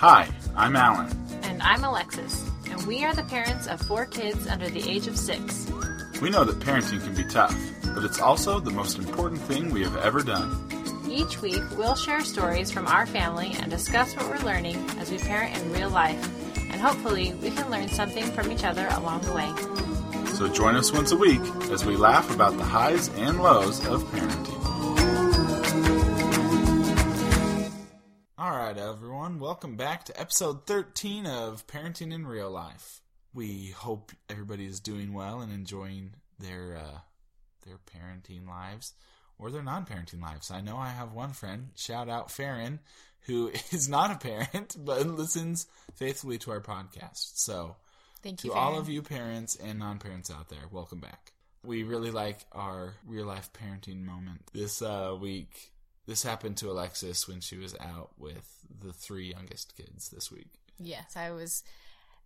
Hi, I'm Alan. And I'm Alexis, and we are the parents of four kids under the age of six. We know that parenting can be tough, but it's also the most important thing we have ever done. Each week, we'll share stories from our family and discuss what we're learning as we parent in real life. And hopefully, we can learn something from each other along the way. So join us once a week as we laugh about the highs and lows of parenting. Right, everyone, welcome back to episode 13 of Parenting in Real Life. We hope everybody is doing well and enjoying their uh, their parenting lives or their non-parenting lives. I know I have one friend, shout out Farron, who is not a parent but listens faithfully to our podcast. So, Thank you to you, all of you parents and non-parents out there, welcome back. We really like our real life parenting moment. This uh, week, this happened to Alexis when she was out with the three youngest kids this week. Yes, I was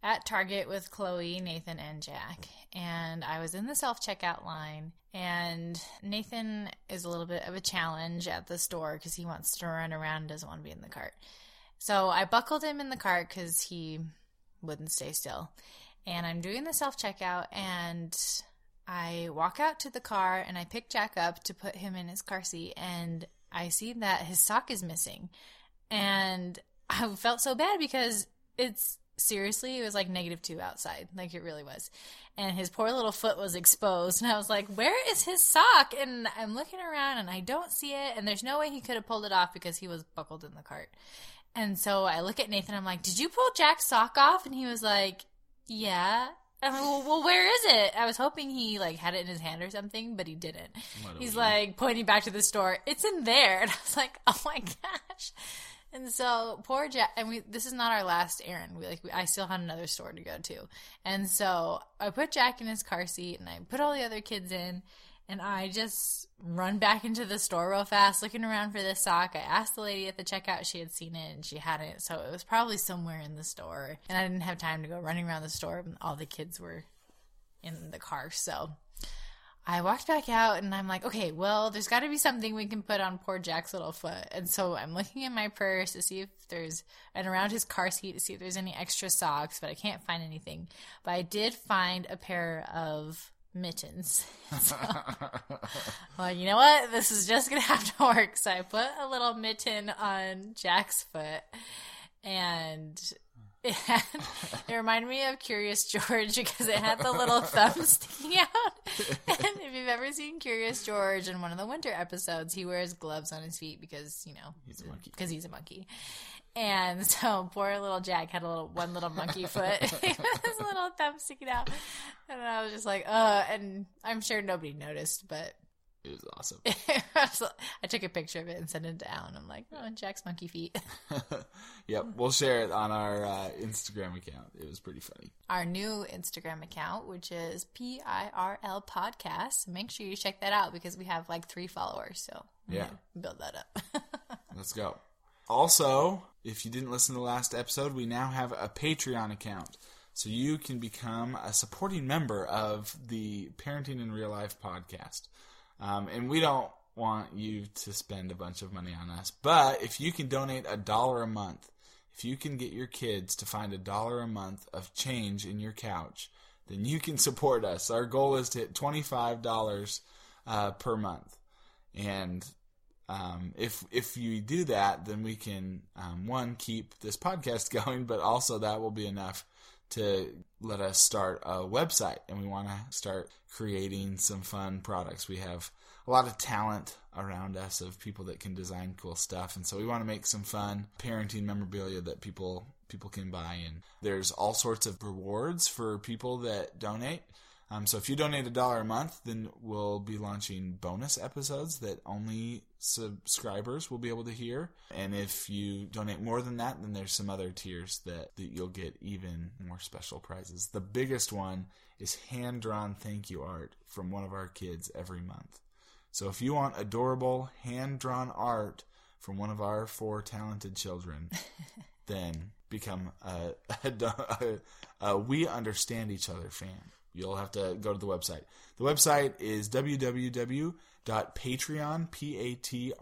at Target with Chloe, Nathan, and Jack, and I was in the self checkout line. And Nathan is a little bit of a challenge at the store because he wants to run around doesn't want to be in the cart. So I buckled him in the cart because he wouldn't stay still. And I'm doing the self checkout, and I walk out to the car and I pick Jack up to put him in his car seat, and I see that his sock is missing. And I felt so bad because it's seriously, it was like negative two outside. Like it really was. And his poor little foot was exposed. And I was like, where is his sock? And I'm looking around and I don't see it. And there's no way he could have pulled it off because he was buckled in the cart. And so I look at Nathan. I'm like, did you pull Jack's sock off? And he was like, yeah. I'm like, well, well, where is it? I was hoping he like had it in his hand or something, but he didn't. He's like pointing back to the store. It's in there, and I was like, oh my gosh. And so poor Jack, and we this is not our last errand. We like we, I still had another store to go to, and so I put Jack in his car seat, and I put all the other kids in, and I just run back into the store real fast, looking around for this sock. I asked the lady at the checkout she had seen it, and she hadn't. So it was probably somewhere in the store, and I didn't have time to go running around the store. And all the kids were in the car, so I walked back out and I'm like, okay, well, there's got to be something we can put on poor Jack's little foot. And so I'm looking in my purse to see if there's, and around his car seat to see if there's any extra socks, but I can't find anything. But I did find a pair of mittens. So, well, you know what? This is just going to have to work. So I put a little mitten on Jack's foot and it, had, it reminded me of Curious George because it had the little thumb sticking out. And if you've ever seen Curious George in one of the winter episodes, he wears gloves on his feet because you know He's a monkey. Because he's a monkey. And so poor little Jack had a little one little monkey foot, his little thumb sticking out, and I was just like, uh. And I'm sure nobody noticed, but It was awesome. I took a picture of it and sent it to Alan. I'm like, oh, Jack's monkey feet. yep, we'll share it on our uh, Instagram account. It was pretty funny. our new Instagram account, which is PIRL Podcast. Make sure you check that out because we have like three followers. So Yeah. build that up. Let's go. Also, if you didn't listen to the last episode, we now have a Patreon account. So you can become a supporting member of the Parenting in Real Life podcast. Um, and we don't want you to spend a bunch of money on us. But if you can donate a dollar a month, if you can get your kids to find a dollar a month of change in your couch, then you can support us. Our goal is to hit $25 uh, per month. And um, if if you do that, then we can um, one keep this podcast going, but also that will be enough to let us start a website, and we want to start creating some fun products. We have a lot of talent around us of people that can design cool stuff, and so we want to make some fun parenting memorabilia that people people can buy. And there's all sorts of rewards for people that donate. Um, so if you donate a dollar a month, then we'll be launching bonus episodes that only subscribers will be able to hear. And if you donate more than that, then there's some other tiers that, that you'll get even more special prizes. The biggest one is hand drawn thank you art from one of our kids every month. So if you want adorable hand drawn art from one of our four talented children, then become a, a, a, a We Understand Each Other fan. You'll have to go to the website. The website is www.patreon, P-A-T-R-E-O-N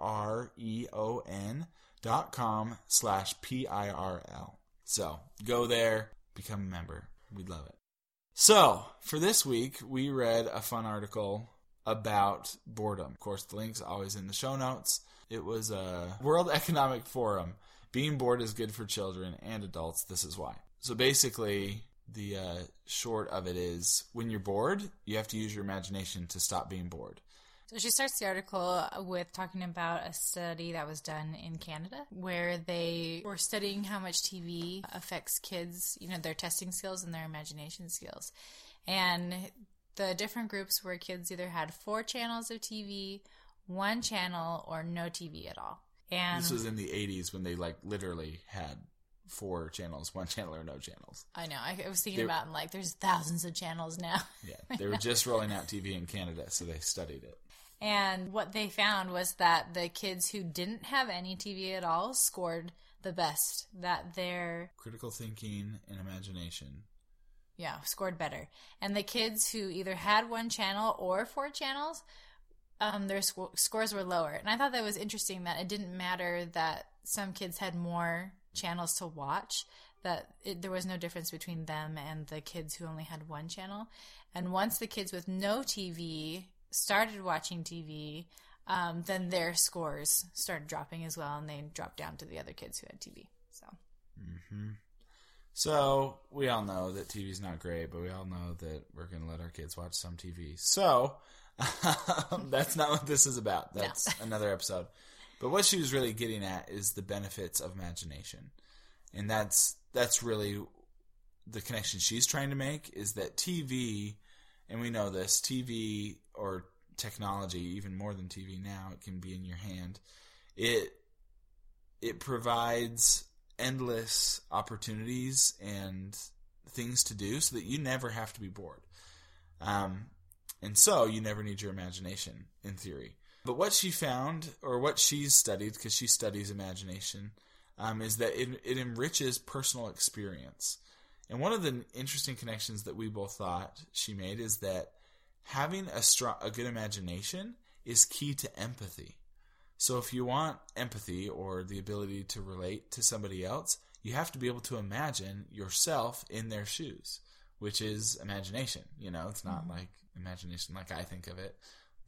dot com slash P-I-R-L. So go there, become a member. We'd love it. So for this week, we read a fun article about boredom. Of course, the link's always in the show notes. It was a World Economic Forum. Being bored is good for children and adults. This is why. So basically, the uh, short of it is when you're bored, you have to use your imagination to stop being bored. So she starts the article with talking about a study that was done in Canada where they were studying how much TV affects kids, you know, their testing skills and their imagination skills. And the different groups where kids either had four channels of TV, one channel, or no TV at all. And This was in the 80s when they like literally had four channels, one channel or no channels. I know, I, was thinking They- about like there's thousands of channels now. Yeah, they were just rolling out TV in Canada, so they studied it. And what they found was that the kids who didn't have any TV at all scored the best. That their Critical thinking and imagination. yeah scored better. And the kids who either had one channel or four channels, um, their sc- scores were lower. And I thought that was interesting that it didn't matter that some kids had more channels to watch. That it, there was no difference between them and the kids who only had one channel. And once the kids with no TV started watching TV, um, then their scores started dropping as well, and they dropped down to the other kids who had TV. So So we all know that TV is not great, but we all know that we're going to let our kids watch some TV. So that's not what this is about. That's another episode. But what she was really getting at is the benefits of imagination, and that's that's really the connection she's trying to make is that TV, and we know this TV or technology, even more than TV now, it can be in your hand. It it provides endless opportunities and things to do so that you never have to be bored. Um, and so you never need your imagination in theory. But what she found, or what she's studied, because she studies imagination, um, is that it, it enriches personal experience. And one of the interesting connections that we both thought she made is that having a strong, a good imagination is key to empathy. So if you want empathy or the ability to relate to somebody else, you have to be able to imagine yourself in their shoes, which is imagination. You know, it's not like imagination like I think of it,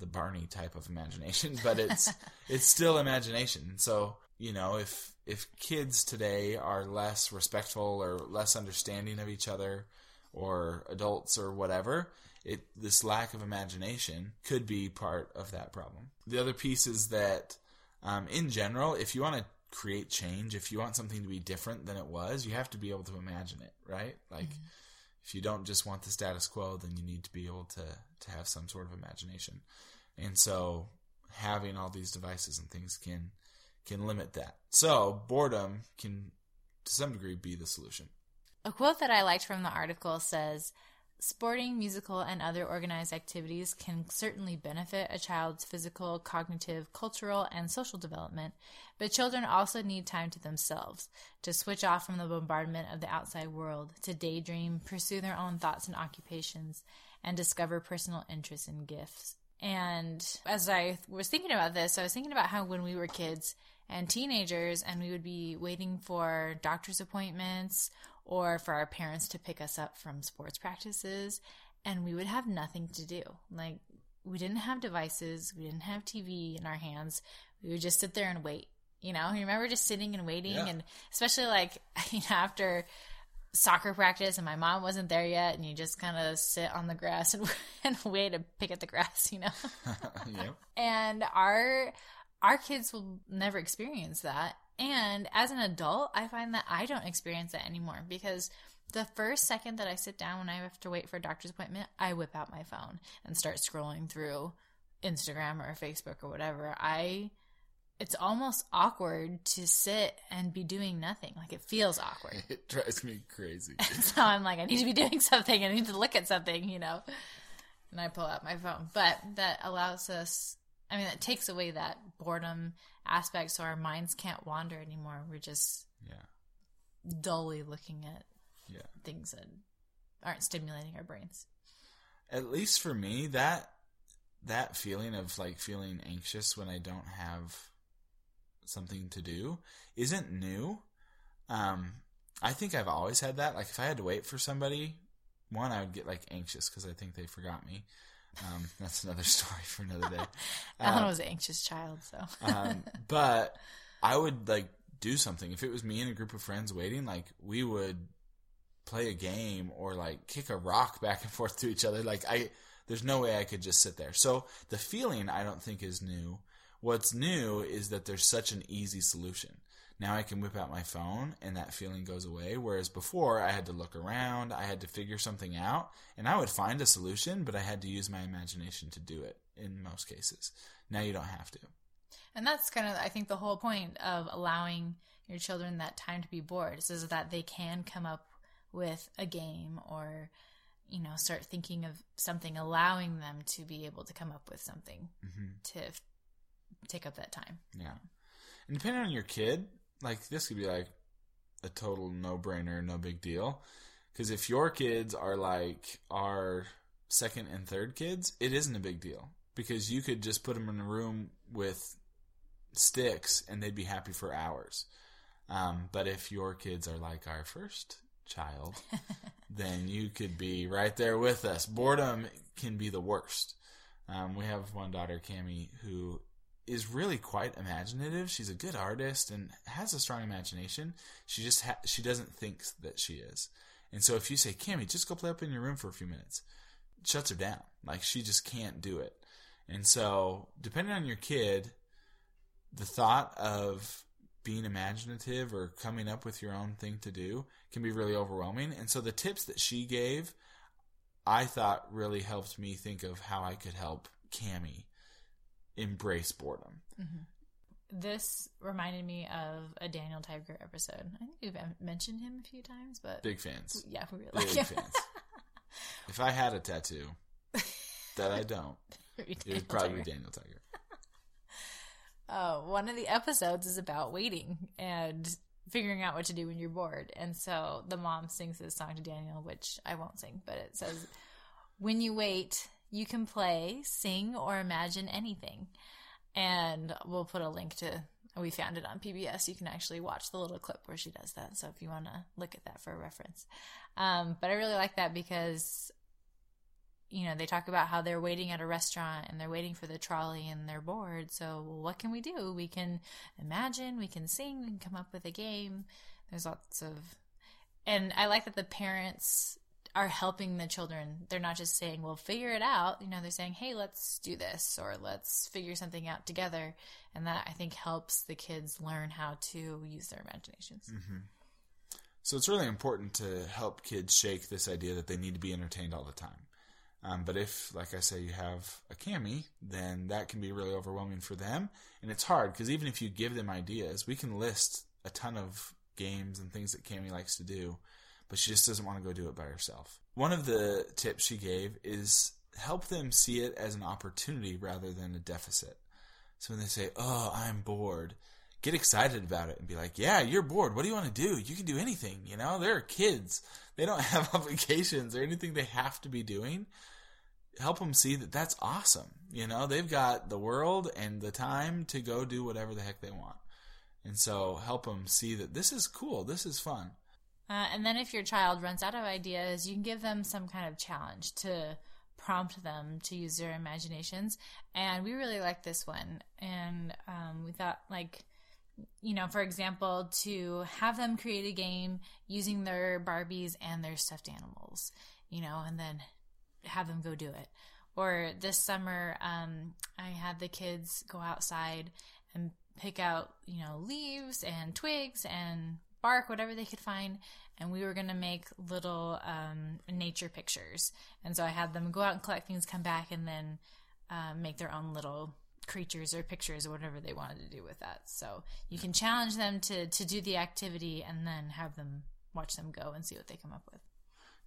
the Barney type of imagination, but it's it's still imagination. So, you know, if if kids today are less respectful or less understanding of each other or adults or whatever, it this lack of imagination could be part of that problem. The other piece is that um, in general, if you want to create change, if you want something to be different than it was, you have to be able to imagine it, right? Like if you don't just want the status quo, then you need to be able to to have some sort of imagination. And so having all these devices and things can can limit that. So boredom can to some degree be the solution. A quote that I liked from the article says Sporting, musical, and other organized activities can certainly benefit a child's physical, cognitive, cultural, and social development, but children also need time to themselves, to switch off from the bombardment of the outside world, to daydream, pursue their own thoughts and occupations, and discover personal interests and gifts. And as I was thinking about this, I was thinking about how when we were kids and teenagers, and we would be waiting for doctor's appointments or for our parents to pick us up from sports practices, and we would have nothing to do. Like, we didn't have devices, we didn't have TV in our hands. We would just sit there and wait. You know, you remember just sitting and waiting, Yeah. and especially like you know, after soccer practice and my mom wasn't there yet, and you just kind of sit on the grass and, and wait to pick at the grass, you know? yep. and our our kids will never experience that and as an adult i find that i don't experience that anymore because the first second that i sit down when i have to wait for a doctor's appointment i whip out my phone and start scrolling through instagram or facebook or whatever i it's almost awkward to sit and be doing nothing like it feels awkward It drives me crazy. so I'm like, I need to be doing something. I need to look at something, you know. And I pull out my phone. But that allows us, I mean, that takes away that boredom aspect so our minds can't wander anymore. We're just yeah. dully looking at Yeah. things that aren't stimulating our brains. At least for me, that that feeling of like feeling anxious when I don't have something to do isn't new. Um, I think I've always had that. Like if I had to wait for somebody, one I would get like anxious because I think they forgot me. Um, that's another story for another day. Alan was an anxious child, so. um, but I would like do something if it was me and a group of friends waiting. Like we would play a game or like kick a rock back and forth to each other. Like I, there's no way I could just sit there. So the feeling I don't think is new. What's new is that there's such an easy solution. Now I can whip out my phone and that feeling goes away. Whereas before I had to look around, I had to figure something out, and I would find a solution, but I had to use my imagination to do it in most cases. Now you don't have to. And that's kind of, I think, the whole point of allowing your children that time to be bored is, is that they can come up with a game or, you know, start thinking of something, allowing them to be able to come up with something Mm-hmm. to f- take up that time. Yeah. And depending on your kid, like this could be like a total no brainer, no big deal. Because if your kids are like our second and third kids, it isn't a big deal. Because you could just put them in a room with sticks and they'd be happy for hours. Um, but if your kids are like our first child, then you could be right there with us. Boredom can be the worst. Um, we have one daughter, Cami, who is really quite imaginative. She's a good artist and has a strong imagination. She just ha- she doesn't think that she is. And so if you say, "Cami, just go play up in your room for a few minutes," shuts her down. Like she just can't do it. And so, depending on your kid, the thought of being imaginative or coming up with your own thing to do can be really overwhelming. And so the tips that she gave, I thought really helped me think of how I could help Cami embrace boredom. This reminded me of a Daniel Tiger episode. I think we've mentioned him a few times, but Big fans. yeah, we really Big like him. fans. If I had a tattoo that I don't, it would probably Tiger. be Daniel Tiger. uh, one of the episodes is about waiting and figuring out what to do when you're bored. And so the mom sings this song to Daniel, which I won't sing, but it says, When you wait, you can play, sing, or imagine anything. And we'll put a link to, we found it on PBS. You can actually watch the little clip where she does that. So if you want to look at that for a reference. Um, but I really like that because you know, they talk about how they're waiting at a restaurant and they're waiting for the trolley and they're bored. So, what can we do? We can imagine, we can sing, we can come up with a game. There's lots of, and I like that the parents are helping the children. They're not just saying, well, figure it out. You know, they're saying, hey, let's do this or let's figure something out together. And that I think helps the kids learn how to use their imaginations. So it's really important to help kids shake this idea that they need to be entertained all the time. Um, but if, like I say, you have a cami, then that can be really overwhelming for them. And it's hard because even if you give them ideas, we can list a ton of games and things that Cami likes to do, but she just doesn't want to go do it by herself. One of the tips she gave is help them see it as an opportunity rather than a deficit. So when they say, "Oh, I'm bored," get excited about it and be like, "Yeah, you're bored. What do you want to do? You can do anything. You know, they're kids. They don't have obligations or anything they have to be doing." Help them see that that's awesome. You know, they've got the world and the time to go do whatever the heck they want. And so help them see that this is cool. This is fun. Uh, and then if your child runs out of ideas, you can give them some kind of challenge to prompt them to use their imaginations. And we really like this one. And um, we thought, like, you know, for example, to have them create a game using their Barbies and their stuffed animals, you know, and then have them go do it. Or this summer, um, I had the kids go outside and pick out, you know, leaves and twigs and bark, whatever they could find. And we were going to make little um, nature pictures. And so I had them go out and collect things, come back, and then uh, make their own little creatures or pictures or whatever they wanted to do with that. So you can challenge them to, to do the activity and then have them watch them go and see what they come up with.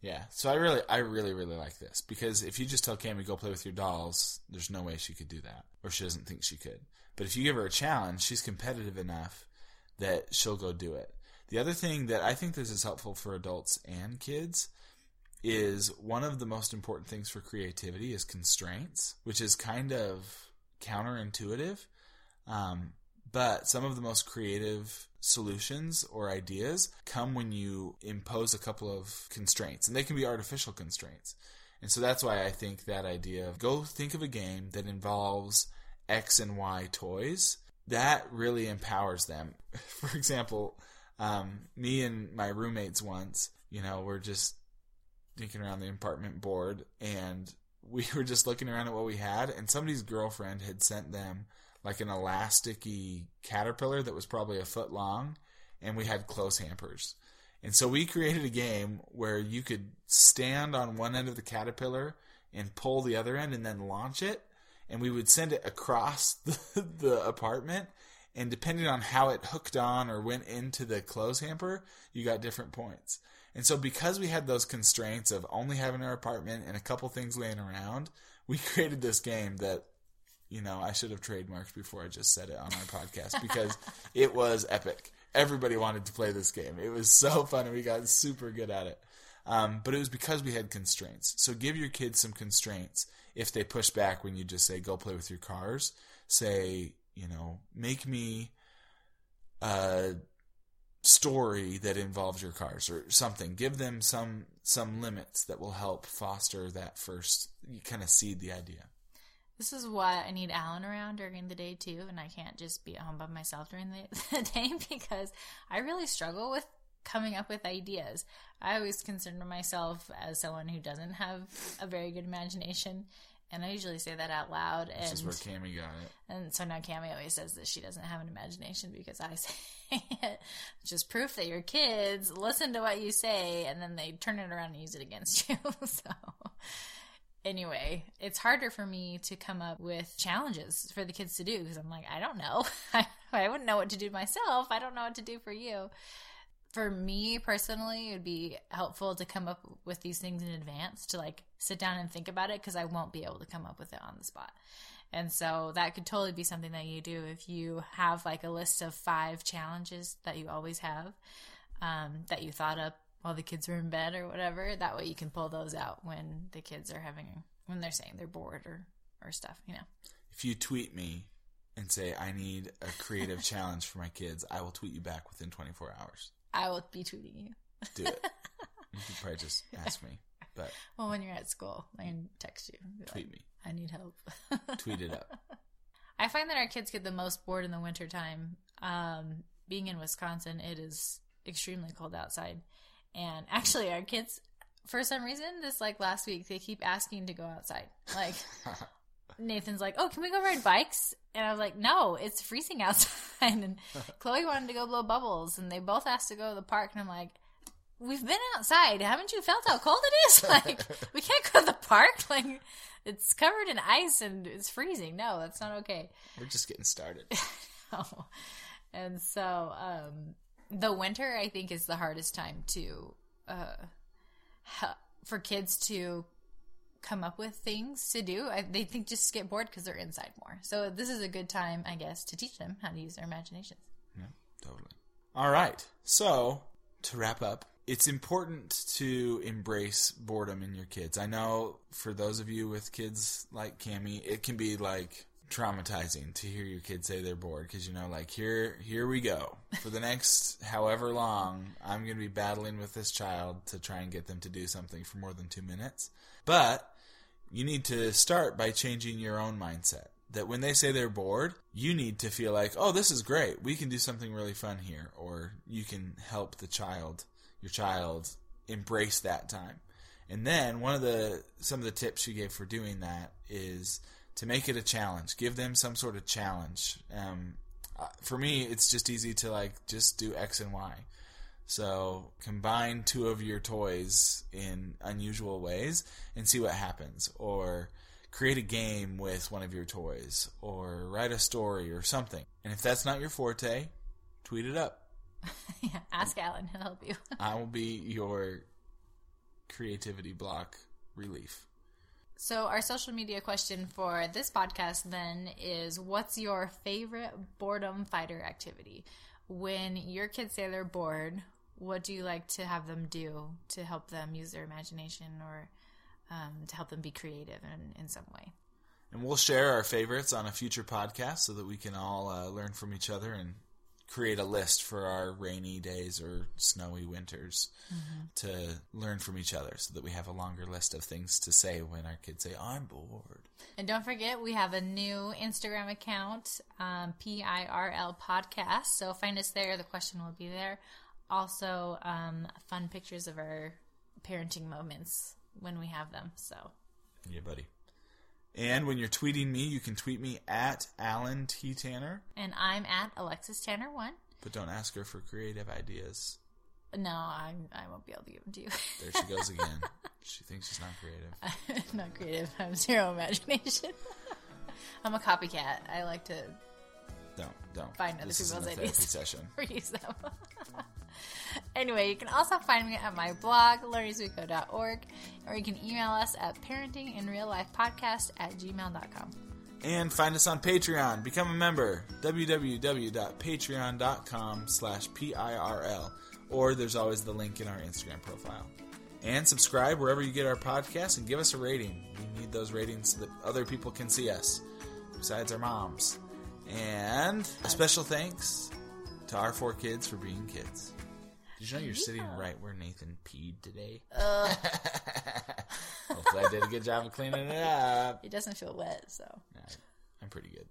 Yeah. So I really, I really, really like this because if you just tell Cami go play with your dolls, there's no way she could do that, or she doesn't think she could. But if you give her a challenge, she's competitive enough that she'll go do it. The other thing that I think this is helpful for adults and kids is one of the most important things for creativity is constraints, which is kind of counterintuitive. Um, But some of the most creative solutions or ideas come when you impose a couple of constraints, and they can be artificial constraints. And so that's why I think that idea of go think of a game that involves X and Y toys, that really empowers them. For example, um, me and my roommates once, you know, we're just thinking around the apartment board and we were just looking around at what we had, and somebody's girlfriend had sent them like an elasticy caterpillar that was probably a foot long, and we had clothes hampers. And so we created a game where you could stand on one end of the caterpillar and pull the other end and then launch it. And we would send it across the, the apartment. And depending on how it hooked on or went into the clothes hamper, you got different points. And so because we had those constraints of only having our apartment and a couple things laying around, we created this game that you know, I should have trademarked before I just said it on our podcast because it was epic. Everybody wanted to play this game. It was so fun and we got super good at it. Um, but it was because we had constraints. So give your kids some constraints. If they push back when you just say, go play with your cars, say, you know, make me a story that involves your cars or something. Give them some some limits that will help foster that first you kind of seed the idea. This is why I need Alan around during the day too, and I can't just be at home by myself during the, the day because I really struggle with coming up with ideas. I always consider myself as someone who doesn't have a very good imagination, and I usually say that out loud. This and, is where Cami got it. And so now Cami always says that she doesn't have an imagination because I say it. Just proof that your kids listen to what you say and then they turn it around and use it against you. so anyway, it's harder for me to come up with challenges for the kids to do because I'm like, I don't know. I wouldn't know what to do myself. I don't know what to do for you. For me personally, it would be helpful to come up with these things in advance to like sit down and think about it because I won't be able to come up with it on the spot. And so that could totally be something that you do if you have like a list of five challenges that you always have um, that you thought up while the kids were in bed or whatever. That way you can pull those out when the kids are having when they're saying they're bored or or stuff, you know. If you tweet me and say I need a creative challenge for my kids, I will tweet you back within 24 hours. I will be tweeting you. Do it. you can probably just ask me, but well, when you're at school, I can text you. Tweet like, me. I need help. tweet it up. I find that our kids get the most bored in the wintertime. Um, being in Wisconsin, it is extremely cold outside. And actually, our kids, for some reason, this like last week, they keep asking to go outside. Like, Nathan's like, "Oh, can we go ride bikes?" And I was like, "No, it's freezing outside." And Chloe wanted to go blow bubbles, and they both asked to go to the park. And I'm like, "We've been outside. Haven't you felt how cold it is? Like, we can't go to the park. Like, it's covered in ice and it's freezing. No, that's not okay." We're just getting started. no. And so, um, the winter I think is the hardest time to uh, for kids to come up with things to do. I, they think just get bored because they're inside more. So this is a good time, I guess, to teach them how to use their imaginations. Yeah, totally. All right. So to wrap up, it's important to embrace boredom in your kids. I know for those of you with kids like Cami, it can be like traumatizing to hear your kids say they're bored because you know like here here we go. For the next however long i'm going to be battling with this child to try and get them to do something for more than two minutes. But you need to start by changing your own mindset. That when they say they're bored you need to feel like oh this is great. We can do something really fun here or you can help the child your child embrace that time. And then one of the some of the tips you gave for doing that is to make it a challenge. Give them some sort of challenge. Um, uh, for me, it's just easy to like just do X and Y. So combine two of your toys in unusual ways and see what happens. Or create a game with one of your toys. Or write a story or something. And if that's not your forte, tweet it up. yeah, ask Alan. He'll help you. I will be your creativity block relief. So, our social media question for this podcast then is what's your favorite boredom fighter activity? When your kids say they're bored, what do you like to have them do to help them use their imagination or um, to help them be creative in, in some way? And we'll share our favorites on a future podcast so that we can all uh, learn from each other and create a list for our rainy days or snowy winters to learn from each other so that we have a longer list of things to say when our kids say, I'm bored. And don't forget, we have a new Instagram account, um, PIRL Podcast. So find us there. The question will be there. Also, um, fun pictures of our parenting moments when we have them. So Yeah, buddy. And when you're tweeting me, you can tweet me at Alan T. Tanner, And I'm at Alexis Tanner one. but don't ask her for creative ideas. No, I I won't be able to give them to you. There she goes again. she thinks she's not creative. Not creative. I have zero imagination. I'm a copycat. I like to Don't, don't. Find other this people's ideas. session. reuse them. anyway, you can also find me at my blog, learningsweeko.org, or you can email us at parentinginreallifepodcast at gmail.com. And find us on Patreon. Become a member. www.patreon.com slash PIRL. Or there's always the link in our Instagram profile. And subscribe wherever you get our podcast and give us a rating. We need those ratings so that other people can see us, besides our moms. And a special thanks to our four kids for being kids. Did you know you're sitting right where Nathan peed today? Hopefully I did a good job of cleaning it up. It doesn't feel wet, so. I'm pretty good.